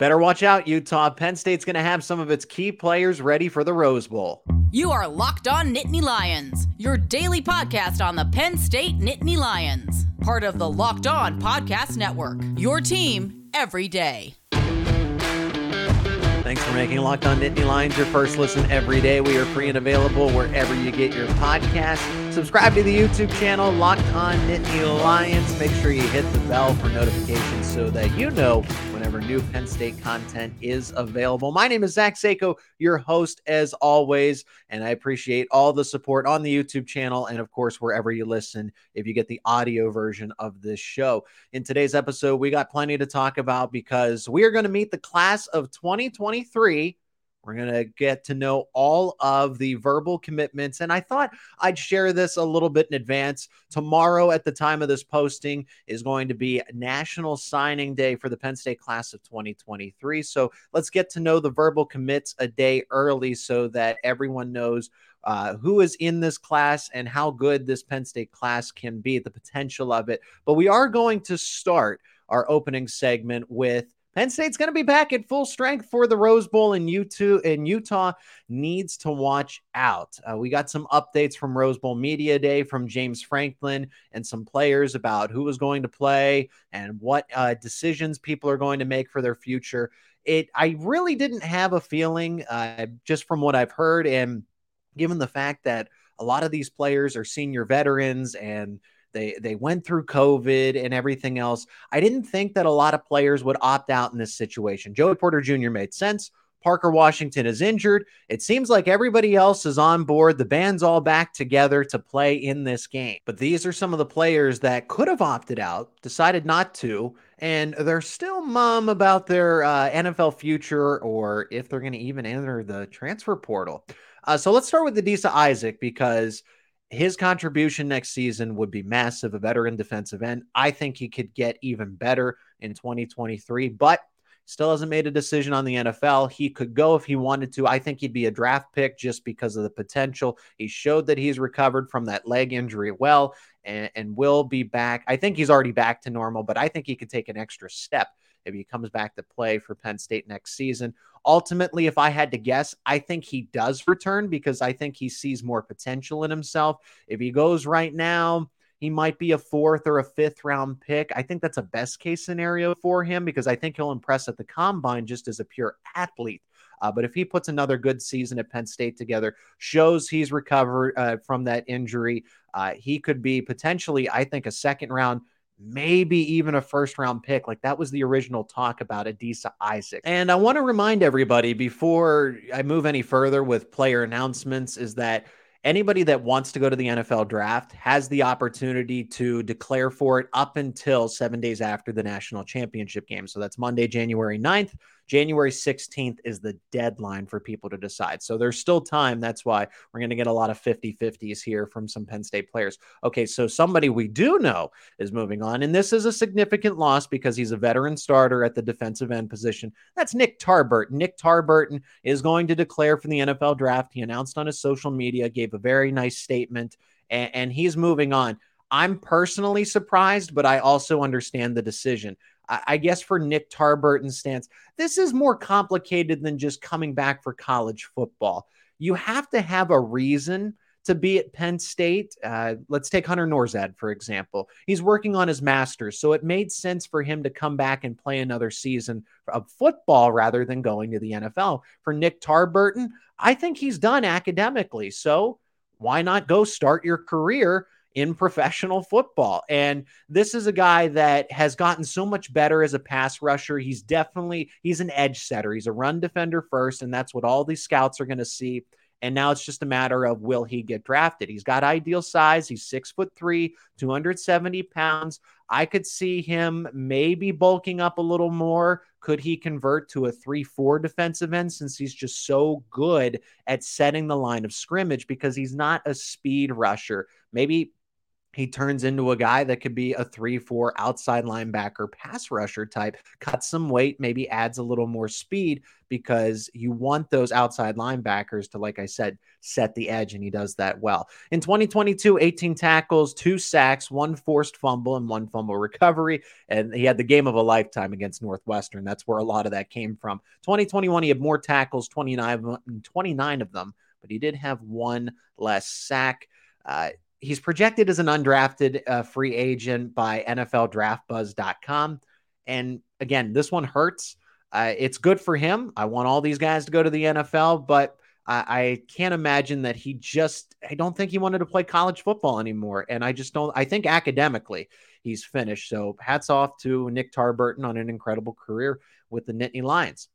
Better watch out, Utah. Penn State's going to have some of its key players ready for the Rose Bowl. You are Locked On Nittany Lions, your daily podcast on the Penn State Nittany Lions, part of the Locked On Podcast Network. Your team every day. Thanks for making Locked On Nittany Lions your first listen every day. We are free and available wherever you get your podcast. Subscribe to the YouTube channel, Locked On Nittany Lions. Make sure you hit the bell for notifications so that you know whenever new Penn State content is available. My name is Zach Seiko, your host as always, and I appreciate all the support on the YouTube channel and, of course, wherever you listen if you get the audio version of this show. In today's episode, we got plenty to talk about because we are going to meet the class of 2023 we're going to get to know all of the verbal commitments. And I thought I'd share this a little bit in advance. Tomorrow, at the time of this posting, is going to be National Signing Day for the Penn State class of 2023. So let's get to know the verbal commits a day early so that everyone knows uh, who is in this class and how good this Penn State class can be, the potential of it. But we are going to start our opening segment with Penn State's going to be back at full strength for the Rose Bowl, and Utah, and Utah needs to watch out. Uh, we got some updates from Rose Bowl Media Day from James Franklin and some players about who was going to play and what uh, decisions people are going to make for their future. It, I really didn't have a feeling, uh, just from what I've heard, and given the fact that a lot of these players are senior veterans and they they went through COVID and everything else. I didn't think that a lot of players would opt out in this situation. Joey Porter Jr. made sense. Parker Washington is injured. It seems like everybody else is on board. The band's all back together to play in this game. But these are some of the players that could have opted out, decided not to, and they're still mum about their uh, NFL future or if they're going to even enter the transfer portal. Uh, so let's start with Adisa Isaac because his contribution next season would be massive, a veteran defensive end. I think he could get even better in 2023, but still hasn't made a decision on the NFL. He could go if he wanted to. I think he'd be a draft pick just because of the potential. He showed that he's recovered from that leg injury well and, and will be back. I think he's already back to normal, but I think he could take an extra step if he comes back to play for Penn State next season. Ultimately, if I had to guess, I think he does return because I think he sees more potential in himself. If he goes right now, he might be a fourth or a fifth round pick. I think that's a best case scenario for him because I think he'll impress at the combine just as a pure athlete. Uh, but if he puts another good season at Penn State together, shows he's recovered uh, from that injury, uh, he could be potentially, I think, a second round maybe even a first round pick. Like that was the original talk about Adisa Isaac. And I want to remind everybody before I move any further with player announcements is that anybody that wants to go to the NFL draft has the opportunity to declare for it up until seven days after the national championship game. So that's Monday, January 9th. January 16th is the deadline for people to decide. So there's still time. That's why we're going to get a lot of 50 50s here from some Penn State players. Okay, so somebody we do know is moving on. And this is a significant loss because he's a veteran starter at the defensive end position. That's Nick Tarburton. Nick Tarburton is going to declare for the NFL draft. He announced on his social media, gave a very nice statement, and, and he's moving on. I'm personally surprised, but I also understand the decision. I guess for Nick Tarburton's stance, this is more complicated than just coming back for college football. You have to have a reason to be at Penn State. Uh, let's take Hunter Nourzad, for example. He's working on his master's, so it made sense for him to come back and play another season of football rather than going to the NFL. For Nick Tarburton, I think he's done academically. So why not go start your career in professional football. And this is a guy that has gotten so much better as a pass rusher. He's definitely he's an edge setter. He's a run defender first, and that's what all these scouts are going to see. And now it's just a matter of will he get drafted? He's got ideal size. He's six foot three, 270 pounds. I could see him maybe bulking up a little more. Could he convert to a 3 4 defensive end since he's just so good at setting the line of scrimmage because he's not a speed rusher? Maybe he turns into a guy that could be a three, four outside linebacker, pass rusher type, cut some weight, maybe adds a little more speed because you want those outside linebackers to, like I said, set the edge, and he does that well. In 2022, 18 tackles, two sacks, one forced fumble, and one fumble recovery. And he had the game of a lifetime against Northwestern. That's where a lot of that came from. 2021, he had more tackles, 29, 29 of them, but he did have one less sack. Uh, he's projected as an undrafted uh, free agent by NFLDraftBuzz.com. And again, this one hurts. Uh, it's good for him. I want all these guys to go to the NFL, but I, I can't imagine that he just, I don't think he wanted to play college football anymore. And I just don't, I think academically he's finished. So hats off to Nick Tarburton on an incredible career with the Nittany Lions.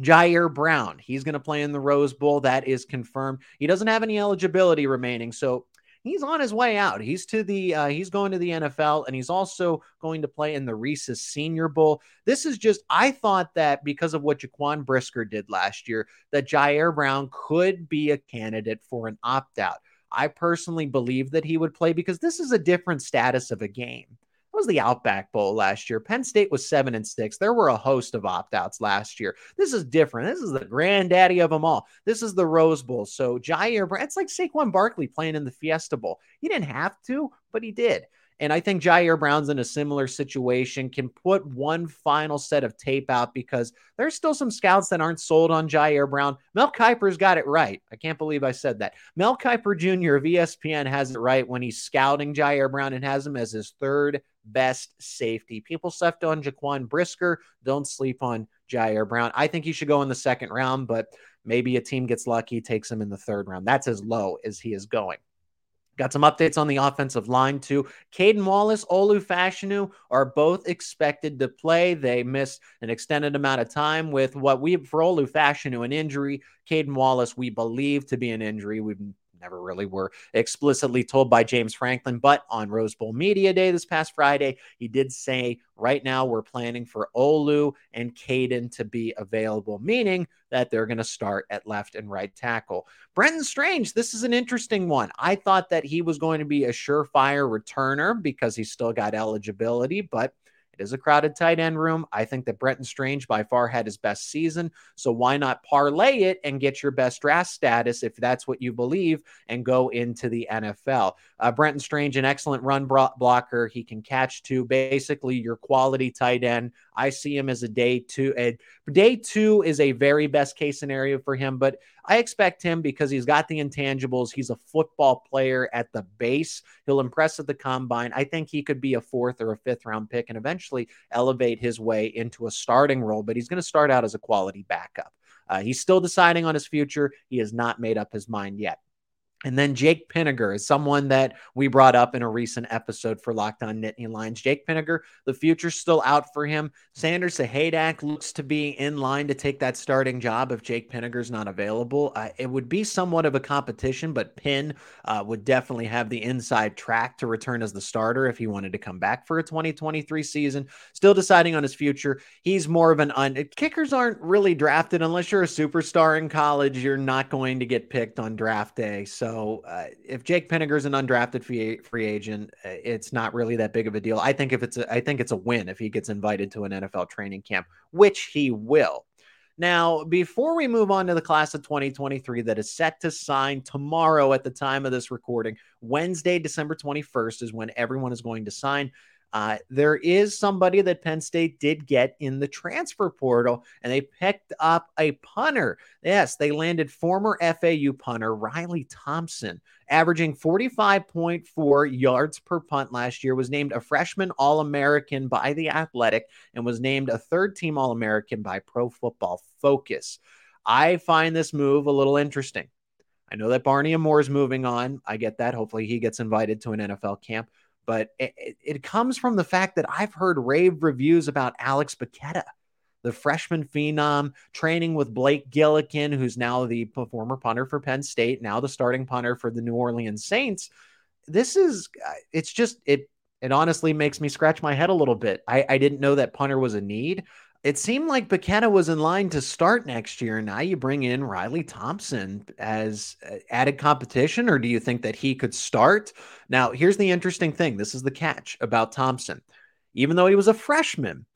Ji'Ayir Brown, he's going to play in the Rose Bowl. That is confirmed. He doesn't have any eligibility remaining. So he's on his way out. He's to the uh, he's going to the NFL and he's also going to play in the Reese's Senior Bowl. This is just I thought that because of what Jaquan Brisker did last year, that Ji'Ayir Brown could be a candidate for an opt out. I personally believe that he would play because this is a different status of a game was the Outback Bowl last year. Penn State was seven and six. There were a host of opt outs last year. This is different. This is the granddaddy of them all. This is the Rose Bowl. So Ji'Ayir, it's like Saquon Barkley playing in the Fiesta Bowl. He didn't have to, but he did. And I think Ji'Ayir Brown's in a similar situation, can put one final set of tape out because there's still some scouts that aren't sold on Ji'Ayir Brown. Mel Kiper's got it right. I can't believe I said that. Mel Kiper Jr. of ESPN has it right when he's scouting Ji'Ayir Brown and has him as his third best safety. People slept on Jaquan Brisker. Don't sleep on Ji'Ayir Brown. I think he should go in the second round, but maybe a team gets lucky, takes him in the third round. That's as low as he is going. Got some updates on the offensive line too. Caedan Wallace, Olu Fashanu are both expected to play. They missed an extended amount of time with what we for Olu Fashanu an injury. Caedan Wallace we believe to be an injury. We've never really were explicitly told by James Franklin. But on Rose Bowl Media Day this past Friday, he did say, right now we're planning for Olu and Caedan to be available, meaning that they're going to start at left and right tackle. Brenton Strange, this is an interesting one. I thought that he was going to be a surefire returner because he's still got eligibility, but it is a crowded tight end room. I think that Brenton Strange by far had his best season. So why not parlay it and get your best draft status if that's what you believe and go into the NFL? Uh, Brenton Strange, an excellent run blocker. He can catch too. Basically, your quality tight end. I see him as a day two. A, day two is a very best case scenario for him, but I expect him because he's got the intangibles. He's a football player at the base. He'll impress at the combine. I think he could be a fourth or a fifth round pick and eventually elevate his way into a starting role, but he's going to start out as a quality backup. Uh, he's still deciding on his future. He has not made up his mind yet. And then Jake Pinegar is someone that we brought up in a recent episode for Locked On Nittany Lions. Jake Pinegar, the future's still out for him. Sanders Sahaydak looks to be in line to take that starting job if Jake Pinegar's not available. Uh, it would be somewhat of a competition, but Pin uh, would definitely have the inside track to return as the starter if he wanted to come back for a 2023 season. Still deciding on his future. He's more of an un. Kickers aren't really drafted unless you're a superstar in college. You're not going to get picked on draft day. So so uh, if Jake Pinegar is an undrafted free, free agent, uh, it's not really that big of a deal. I think if it's a, I think it's a win if he gets invited to an NFL training camp, which he will. Now, before we move on to the class of 2023 that is set to sign tomorrow at the time of this recording, Wednesday, December 21st is when everyone is going to sign. Uh, there is somebody that Penn State did get in the transfer portal, and they picked up a punter. Yes, they landed former FAU punter Riley Thompson, averaging 45.4 yards per punt last year, was named a freshman All American by The Athletic, and was named a third team All American by Pro Football Focus. I find this move a little interesting. I know that Barney Amor is moving on. I get that. Hopefully, he gets invited to an NFL camp but it, it, comes from the fact that I've heard rave reviews about Alex Bacchetta, the freshman phenom, training with Blake Gillikin, who's now the former punter for Penn State, now the starting punter for the New Orleans Saints. This is, uh, it's just, it, it honestly makes me scratch my head a little bit. I, I didn't know that punter was a need. It seemed like Bacchetta was in line to start next year. Now you bring in Riley Thompson as uh, added competition, or do you think that he could start? Now, here's the interesting thing this is the catch about Thompson. Even though he was a freshman,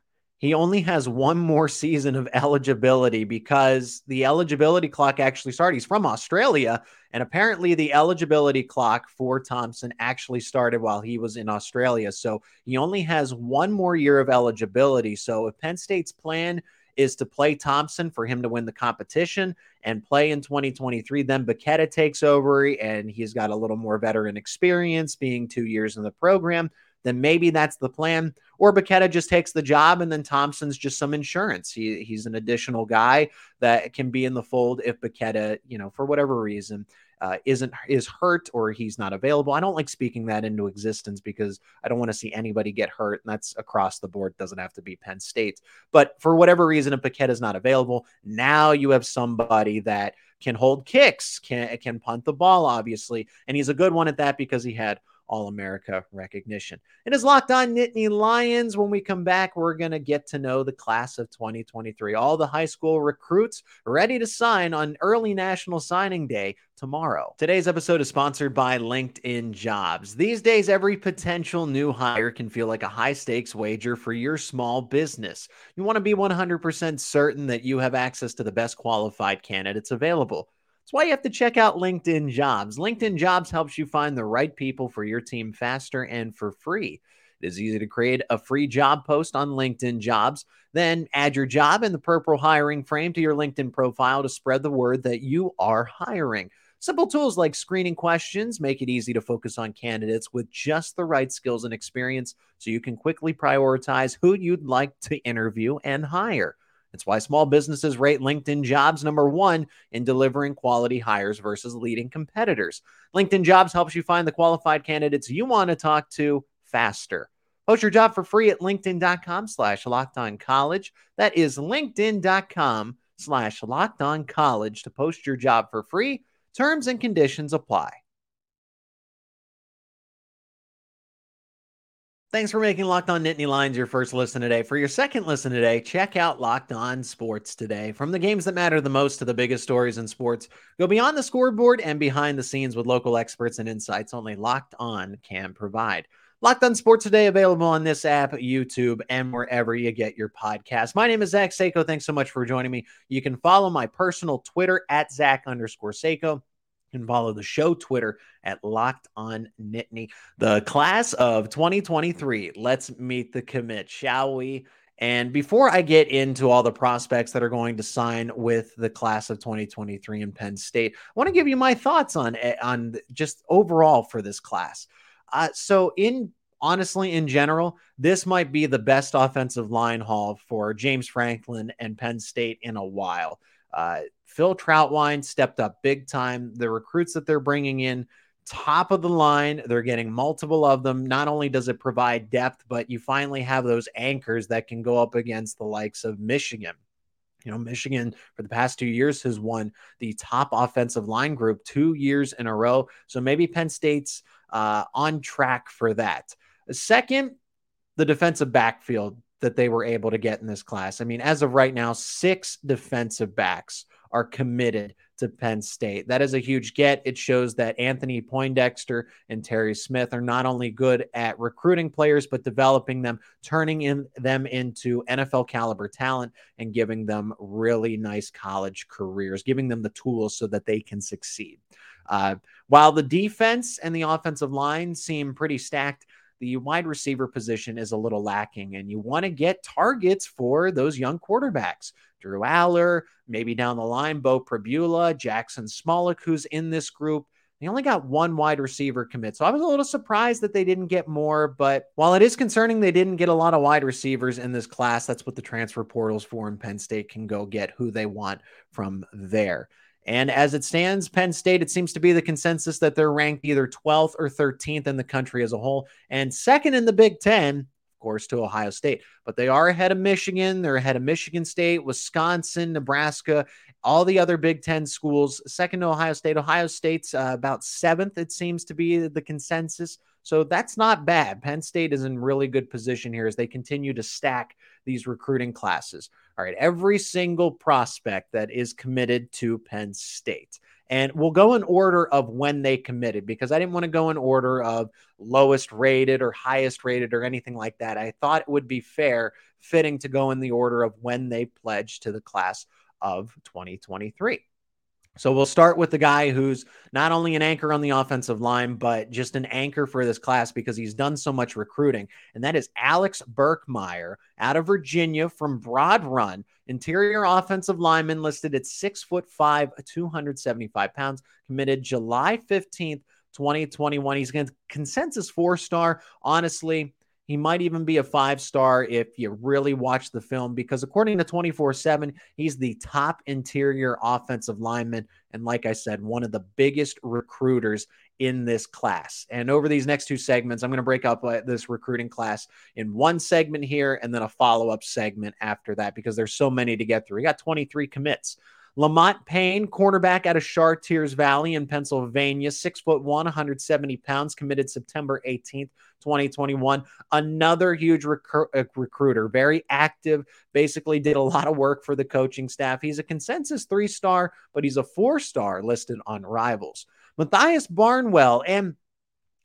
he only has one more season of eligibility because the eligibility clock actually started. He's from Australia, and apparently the eligibility clock for Thompson actually started while he was in Australia. So he only has one more year of eligibility. So if Penn State's plan is to play Thompson for him to win the competition and play in 2023, then Bacchetta takes over and he's got a little more veteran experience being two years in the program then maybe that's the plan. Or Bacchetta just takes the job and then Thompson's just some insurance. He, he's an additional guy that can be in the fold if Bacchetta, you know, for whatever reason, uh, isn't is hurt or he's not available. I don't like speaking that into existence because I don't want to see anybody get hurt, and that's across the board. Doesn't have to be Penn State, but for whatever reason, if Bacchetta is not available, now you have somebody that can hold kicks, can can punt the ball, obviously, and he's a good one at that because he had all America recognition. It is locked on Nittany Lions. When we come back, we're going to get to know the class of 2023. All the high school recruits ready to sign on early National Signing Day tomorrow. Today's episode is sponsored by LinkedIn Jobs. These days, every potential new hire can feel like a high stakes wager for your small business. You want to be 100% certain that you have access to the best qualified candidates available. That's why you have to check out LinkedIn Jobs. LinkedIn Jobs helps you find the right people for your team faster and for free. It is easy to create a free job post on LinkedIn Jobs. Then add your job in the purple hiring frame to your LinkedIn profile to spread the word that you are hiring. Simple tools like screening questions make it easy to focus on candidates with just the right skills and experience so you can quickly prioritize who you'd like to interview and hire. It's why small businesses rate LinkedIn jobs number one in delivering quality hires versus leading competitors. LinkedIn jobs helps you find the qualified candidates you want to talk to faster. Post your job for free at LinkedIn.com slash locked on college. That is LinkedIn.com slash locked on college to post your job for free. Terms and conditions apply. Thanks for making Locked On Nittany Lions your first listen today. For your second listen today, check out Locked On Sports today. From the games that matter the most to the biggest stories in sports, go beyond the scoreboard and behind the scenes with local experts and insights only Locked On can provide. Locked On Sports today available on this app, YouTube, and wherever you get your podcast. My name is Zach Seiko. Thanks so much for joining me. You can follow my personal Twitter at Zach underscore Seiko can follow the show Twitter at Locked On Nittany. The class of 2023. Let's meet the commit, shall we? And before I get into all the prospects that are going to sign with the class of 2023 in Penn State, I want to give you my thoughts on eh, on just overall for this class. Uh, so, in honestly, in general, this might be the best offensive line haul for James Franklin and Penn State in a while. Uh, Phil Trautwein stepped up big time. The recruits that they're bringing in, top of the line, they're getting multiple of them. Not only does it provide depth, but you finally have those anchors that can go up against the likes of Michigan. You know, Michigan for the past two years has won the top offensive line group two years in a row. So maybe Penn State's uh, on track for that. Second, the defensive backfield that they were able to get in this class. I mean, as of right now, six defensive backs are committed to Penn State. That is a huge get. It shows that Anthony Poindexter and Terry Smith are not only good at recruiting players, but developing them, turning in them into NFL caliber talent and giving them really nice college careers, giving them the tools so that they can succeed. Uh, while the defense and the offensive line seem pretty stacked, the wide receiver position is a little lacking, and you want to get targets for those young quarterbacks. Drew Allar, maybe down the line, Beau Pribula, Jackson Smolik, who's in this group. They only got one wide receiver commit. So I was a little surprised that they didn't get more. But while it is concerning they didn't get a lot of wide receivers in this class, that's what the transfer portals for, in Penn State can go get who they want from there. And as it stands, Penn State, it seems to be the consensus that they're ranked either 12th or 13th in the country as a whole, and second in the Big Ten, of course, to Ohio State. But they are ahead of Michigan. They're ahead of Michigan State, Wisconsin, Nebraska, all the other Big Ten schools. Second to Ohio State. Ohio State's uh, about seventh, it seems to be the consensus. So that's not bad. Penn State is in really good position here as they continue to stack these recruiting classes. All right, every single prospect that is committed to Penn State. And we'll go in order of when they committed because I didn't want to go in order of lowest rated or highest rated or anything like that. I thought it would be fair, fitting to go in the order of when they pledged to the class of 2023. So we'll start with the guy who's not only an anchor on the offensive line, but just an anchor for this class because he's done so much recruiting. And that is Alex Birchmeier out of Virginia from Broad Run, interior offensive lineman listed at six foot five, 275 pounds, committed July 15th, 2021. He's going to consensus four star. Honestly, he might even be a five star if you really watch the film, because according to 24 7, he's the top interior offensive lineman. And like I said, one of the biggest recruiters in this class. And over these next two segments, I'm going to break up uh, this recruiting class in one segment here and then a follow up segment after that because there's so many to get through. We got 23 commits. Lamont Payne, cornerback out of Chartiers Valley in Pennsylvania, six foot one, 170 pounds, committed September 18th, 2021. Another huge recru- uh, recruiter, very active, basically did a lot of work for the coaching staff. He's a consensus three star, but he's a four star listed on Rivals. Matthias Barnwell, and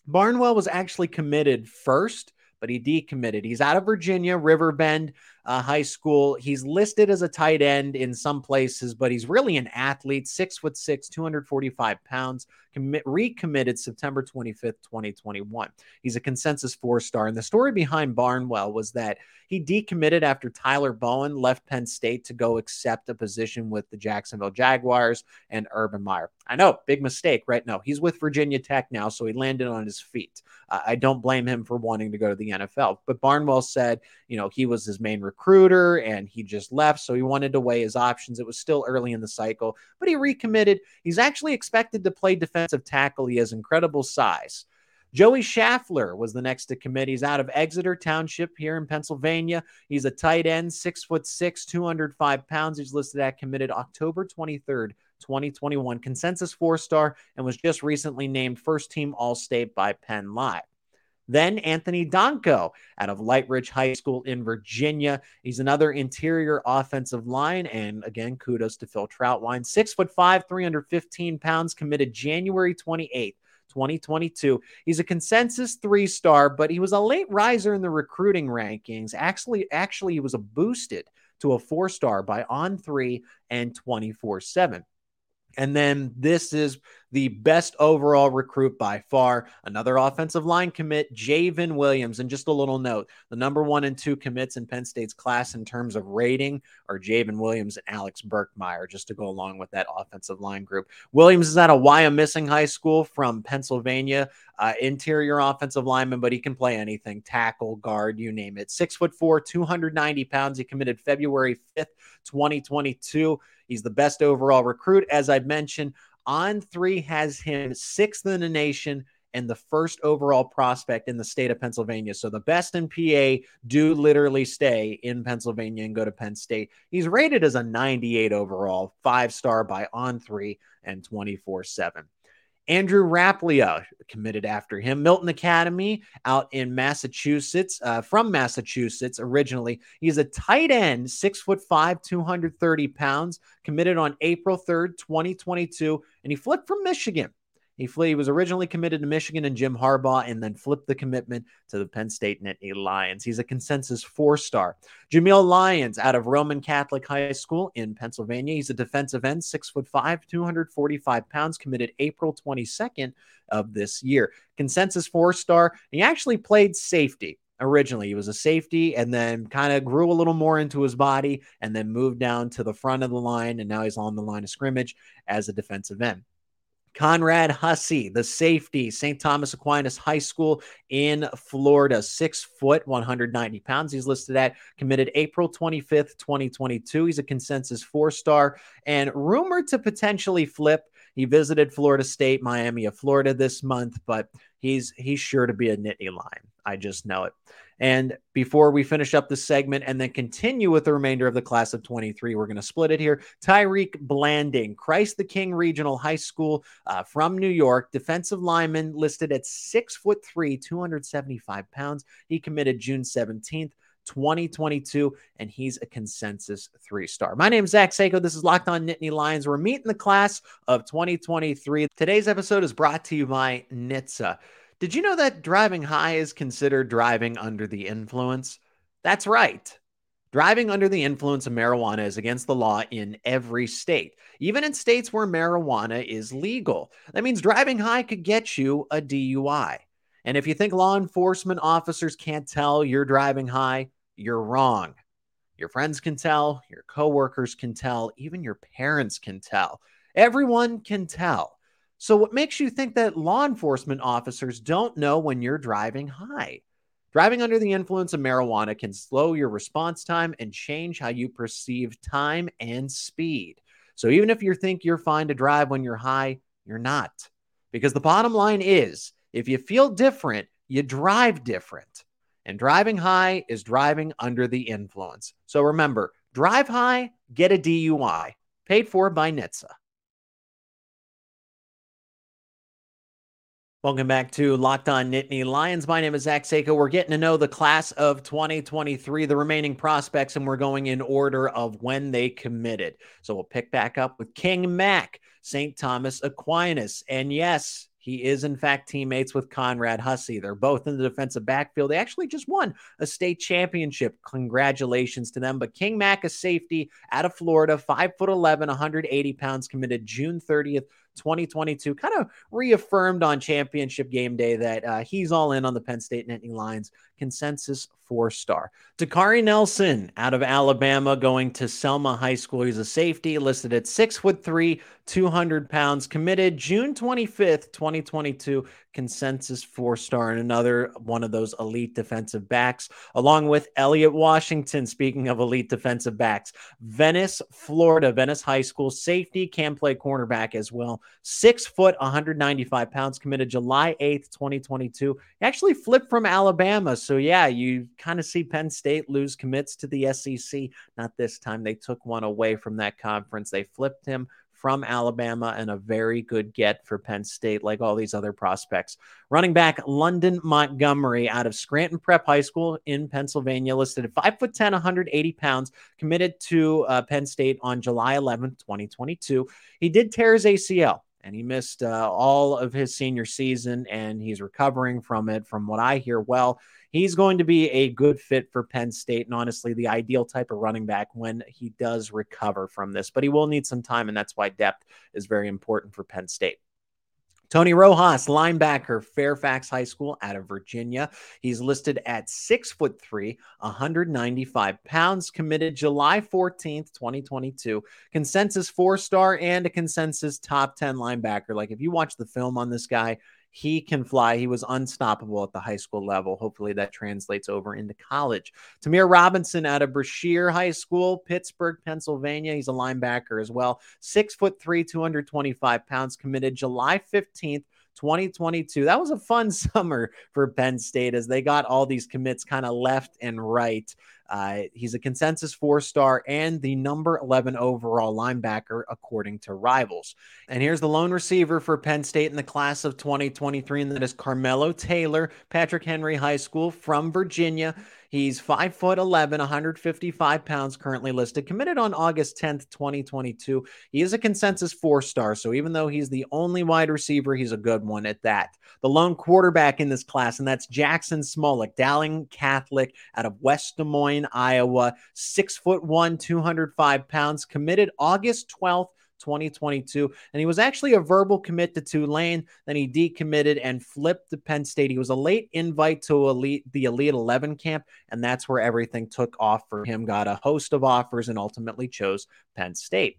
Barnwell was actually committed first but he decommitted. He's out of Virginia, Riverbend uh, High School. He's listed as a tight end in some places, but he's really an athlete, six foot six, 245 pounds, commit, recommitted September 25th, 2021. He's a consensus four star. And the story behind Barnwell was that he decommitted after Tyler Bowen left Penn State to go accept a position with the Jacksonville Jaguars and Urban Meyer. I know, big mistake, right? No, he's with Virginia Tech now, so he landed on his feet. Uh, I don't blame him for wanting to go to the NFL. But Barnwell said, you know, he was his main and he just left. So he wanted to weigh his options. It was still early in the cycle, but he recommitted. He's actually expected to play defensive tackle. He has incredible size. Joey Schlaffer was the next to commit. He's out of Exeter Township here in Pennsylvania. He's a tight end, six foot six, 205 pounds. He's listed at committed October 23rd, 2021, consensus four star, and was just recently named first team All State by Penn Live. Then Anthony Donkoh out of Lightridge High School in Virginia. He's another interior offensive line. And again, kudos to Phil Trautwein. Six foot five, 315 pounds, committed January 28th. 2022. He's a consensus three star, but he was a late riser in the recruiting rankings. Actually, actually, he was boosted to a four star by On Three and 24 7. And then this is the best overall recruit by far. Another offensive line commit, J'ven Williams. And just a little note the number one and two commits in Penn State's class in terms of rating are J'ven Williams and Alex Birchmeier, just to go along with that offensive line group. Williams is at a Wyomissing High School from Pennsylvania, uh, interior offensive lineman, but he can play anything tackle, guard, you name it. Six foot four, 290 pounds. He committed February 5th, 2022. He's the best overall recruit. As I've mentioned, on three has him sixth in the nation and the first overall prospect in the state of Pennsylvania. So the best in PA do literally stay in Pennsylvania and go to Penn State. He's rated as a 98 overall, five star by on three and 24 7. Andrew Rappleyea committed after him. Milton Academy out in Massachusetts, uh, from Massachusetts originally. He's a tight end, six foot five, 230 pounds, committed on April 3rd, 2022, and he flipped from Michigan he, flee, he was originally committed to Michigan and Jim Harbaugh and then flipped the commitment to the Penn State Nittany Lions. He's a consensus four star. Jameial Lyons out of Roman Catholic High School in Pennsylvania. He's a defensive end, six foot five, 245 pounds, committed April 22nd of this year. Consensus four star. He actually played safety originally. He was a safety and then kind of grew a little more into his body and then moved down to the front of the line. And now he's on the line of scrimmage as a defensive end. Conrad Hussey, the safety, St. Thomas Aquinas High School in Florida, six foot, 190 pounds. He's listed at committed April 25th, 2022. He's a consensus four star and rumored to potentially flip. He visited Florida State, Miami of Florida this month, but he's he's sure to be a Nittany Lion. I just know it. And before we finish up the segment and then continue with the remainder of the class of 23, we're going to split it here. Tyreek Blanding, Christ the King Regional High School uh, from New York, defensive lineman listed at six foot three, 275 pounds. He committed June 17th. 2022, and he's a consensus three star. My name is Zach Seiko. This is Locked On Nittany Lions. We're meeting the class of 2023. Today's episode is brought to you by NHTSA. Did you know that driving high is considered driving under the influence? That's right. Driving under the influence of marijuana is against the law in every state, even in states where marijuana is legal. That means driving high could get you a DUI. And if you think law enforcement officers can't tell you're driving high, you're wrong. Your friends can tell, your coworkers can tell, even your parents can tell. Everyone can tell. So, what makes you think that law enforcement officers don't know when you're driving high? Driving under the influence of marijuana can slow your response time and change how you perceive time and speed. So, even if you think you're fine to drive when you're high, you're not. Because the bottom line is if you feel different, you drive different. And driving high is driving under the influence. So remember, drive high, get a DUI. Paid for by NHTSA. Welcome back to Locked On Nittany Lions. My name is Zach Seiko. We're getting to know the class of 2023, the remaining prospects, and we're going in order of when they committed. So we'll pick back up with King Mack, St. Thomas Aquinas. And yes, he is, in fact, teammates with Conrad Hussey. They're both in the defensive backfield. They actually just won a state championship. Congratulations to them. But King Mack, a safety out of Florida, 5'11, 180 pounds, committed June 30th, 2022 kind of reaffirmed on championship game day that uh, he's all in on the Penn State Nittany Lions consensus four star. Dakari Nelson out of Alabama going to Selma High School. He's a safety listed at six foot three, 200 pounds, committed June 25th, 2022, consensus four star, and another one of those elite defensive backs, along with Elliot Washington. Speaking of elite defensive backs, Venice, Florida, Venice High School safety can play cornerback as well. Six foot, 195 pounds, committed July 8th, 2022. Actually flipped from Alabama. So, yeah, you kind of see Penn State lose commits to the SEC. Not this time. They took one away from that conference. They flipped him from Alabama and a very good get for Penn State, like all these other prospects. Running back London Montgomery out of Scranton Prep High School in Pennsylvania, listed at 5'10, 180 pounds, committed to uh, Penn State on July 11, 2022. He did tear his ACL and he missed uh, all of his senior season and he's recovering from it from what i hear well he's going to be a good fit for penn state and honestly the ideal type of running back when he does recover from this but he will need some time and that's why depth is very important for penn state Tony Rojas, linebacker, Fairfax High School out of Virginia. He's listed at six foot three, 195 pounds, committed July 14th, 2022. Consensus four star and a consensus top 10 linebacker. Like if you watch the film on this guy, he can fly. He was unstoppable at the high school level. Hopefully that translates over into college. Ta'Mere Robinson out of Brashear High School, Pittsburgh, Pennsylvania. He's a linebacker as well. Six foot three, 225 pounds, committed July 15th. 2022. That was a fun summer for Penn State as they got all these commits kind of left and right. Uh, he's a consensus four star and the number 11 overall linebacker, according to rivals. And here's the lone receiver for Penn State in the class of 2023, and that is Carmelo Taylor, Patrick Henry High School from Virginia. He's 5 foot 11, 155 pounds, currently listed, committed on August 10th, 2022. He is a consensus four star. So even though he's the only wide receiver, he's a good one at that. The lone quarterback in this class, and that's Jackson Smolik, Dowling Catholic out of West Des Moines, Iowa, six foot one, 205 pounds, committed August 12th. 2022. And he was actually a verbal commit to Tulane. Then he decommitted and flipped to Penn State. He was a late invite to elite, the Elite 11 camp, and that's where everything took off for him. Got a host of offers and ultimately chose Penn State.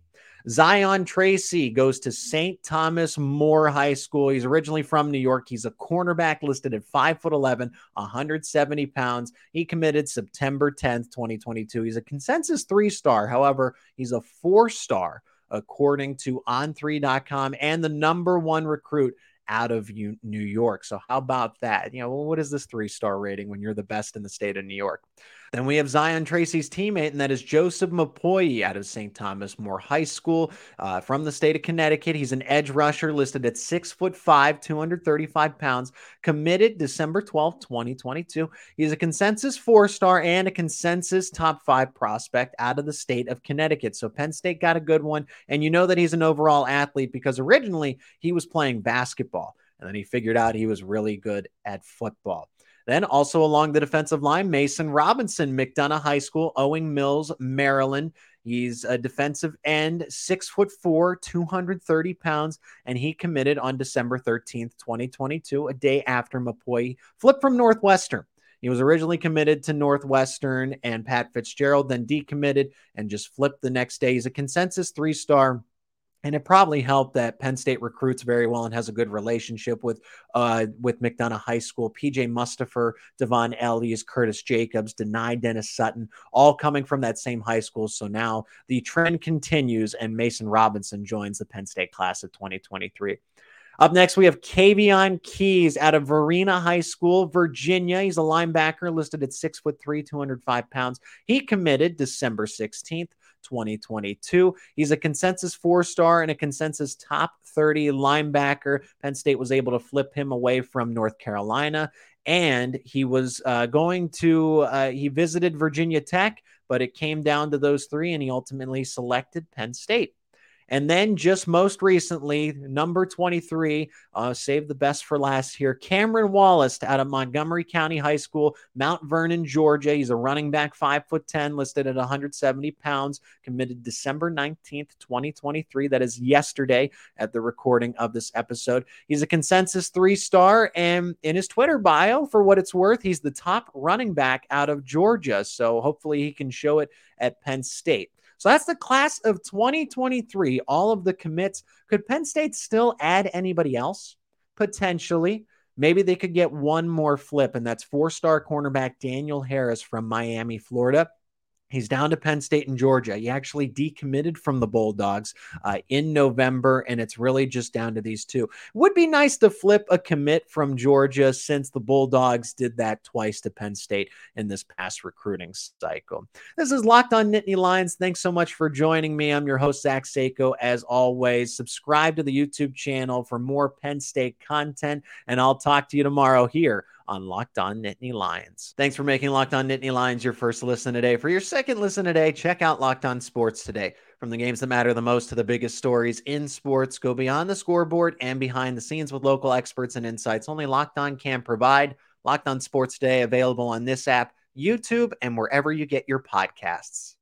Zion Tracy goes to St. Thomas More High School. He's originally from New York. He's a cornerback listed at 5 foot 11, 170 pounds. He committed September 10th, 2022. He's a consensus three star. However, he's a four star according to on3.com and the number one recruit out of New York. So, how about that? You know, what is this three star rating when you're the best in the state of New York? Then we have Zion Tracy's teammate, and that is Joseph Mupoyi out of St. Thomas More High School uh, from the state of Connecticut. He's an edge rusher listed at six foot five, 235 pounds, committed December 12th, 2022. He's a consensus four star and a consensus top five prospect out of the state of Connecticut. So Penn State got a good one. And you know that he's an overall athlete because originally he was playing basketball. And then he figured out he was really good at football. Then also along the defensive line, Mason Robinson, McDonogh High School, Owings Mills, Maryland. He's a defensive end, six foot four, 230 pounds, and he committed on December 13th, 2022, a day after Mupoyi flipped from Northwestern. He was originally committed to Northwestern and Pat Fitzgerald, then decommitted and just flipped the next day. He's a consensus three star and it probably helped that Penn State recruits very well and has a good relationship with uh, with McDonogh High School. PJ Mustipher, Devon Ellies, Curtis Jacobs, Dani Dennis-Sutton, all coming from that same high school. So now the trend continues, and Mason Robinson joins the Penn State class of 2023. Up next, we have Kaveion Keys out of Varina High School, Virginia. He's a linebacker listed at six foot three, 205 pounds. He committed December 16th. 2022. He's a consensus four star and a consensus top 30 linebacker. Penn State was able to flip him away from North Carolina. And he was uh, going to, uh, he visited Virginia Tech, but it came down to those three, and he ultimately selected Penn State. And then just most recently, number 23, uh, save the best for last here, Cameron Wallace out of Montgomery County High School, Mount Vernon, Georgia. He's a running back, five foot 10, listed at 170 pounds, committed December 19th, 2023. That is yesterday at the recording of this episode. He's a consensus three star. And in his Twitter bio, for what it's worth, he's the top running back out of Georgia. So hopefully he can show it at Penn State. So that's the class of 2023. All of the commits. Could Penn State still add anybody else? Potentially. Maybe they could get one more flip, and that's four star cornerback Daniel Harris from Miami, Florida. He's down to Penn State and Georgia. He actually decommitted from the Bulldogs uh, in November, and it's really just down to these two. Would be nice to flip a commit from Georgia since the Bulldogs did that twice to Penn State in this past recruiting cycle. This is Locked on Nittany Lions. Thanks so much for joining me. I'm your host, Zach Seiko. As always, subscribe to the YouTube channel for more Penn State content, and I'll talk to you tomorrow here on Locked On Nittany Lions. Thanks for making Locked On Nittany Lions your first listen today. For your second listen today, check out Locked On Sports today. From the games that matter the most to the biggest stories in sports, go beyond the scoreboard and behind the scenes with local experts and insights only Locked On can provide. Locked On Sports Today available on this app, YouTube, and wherever you get your podcasts.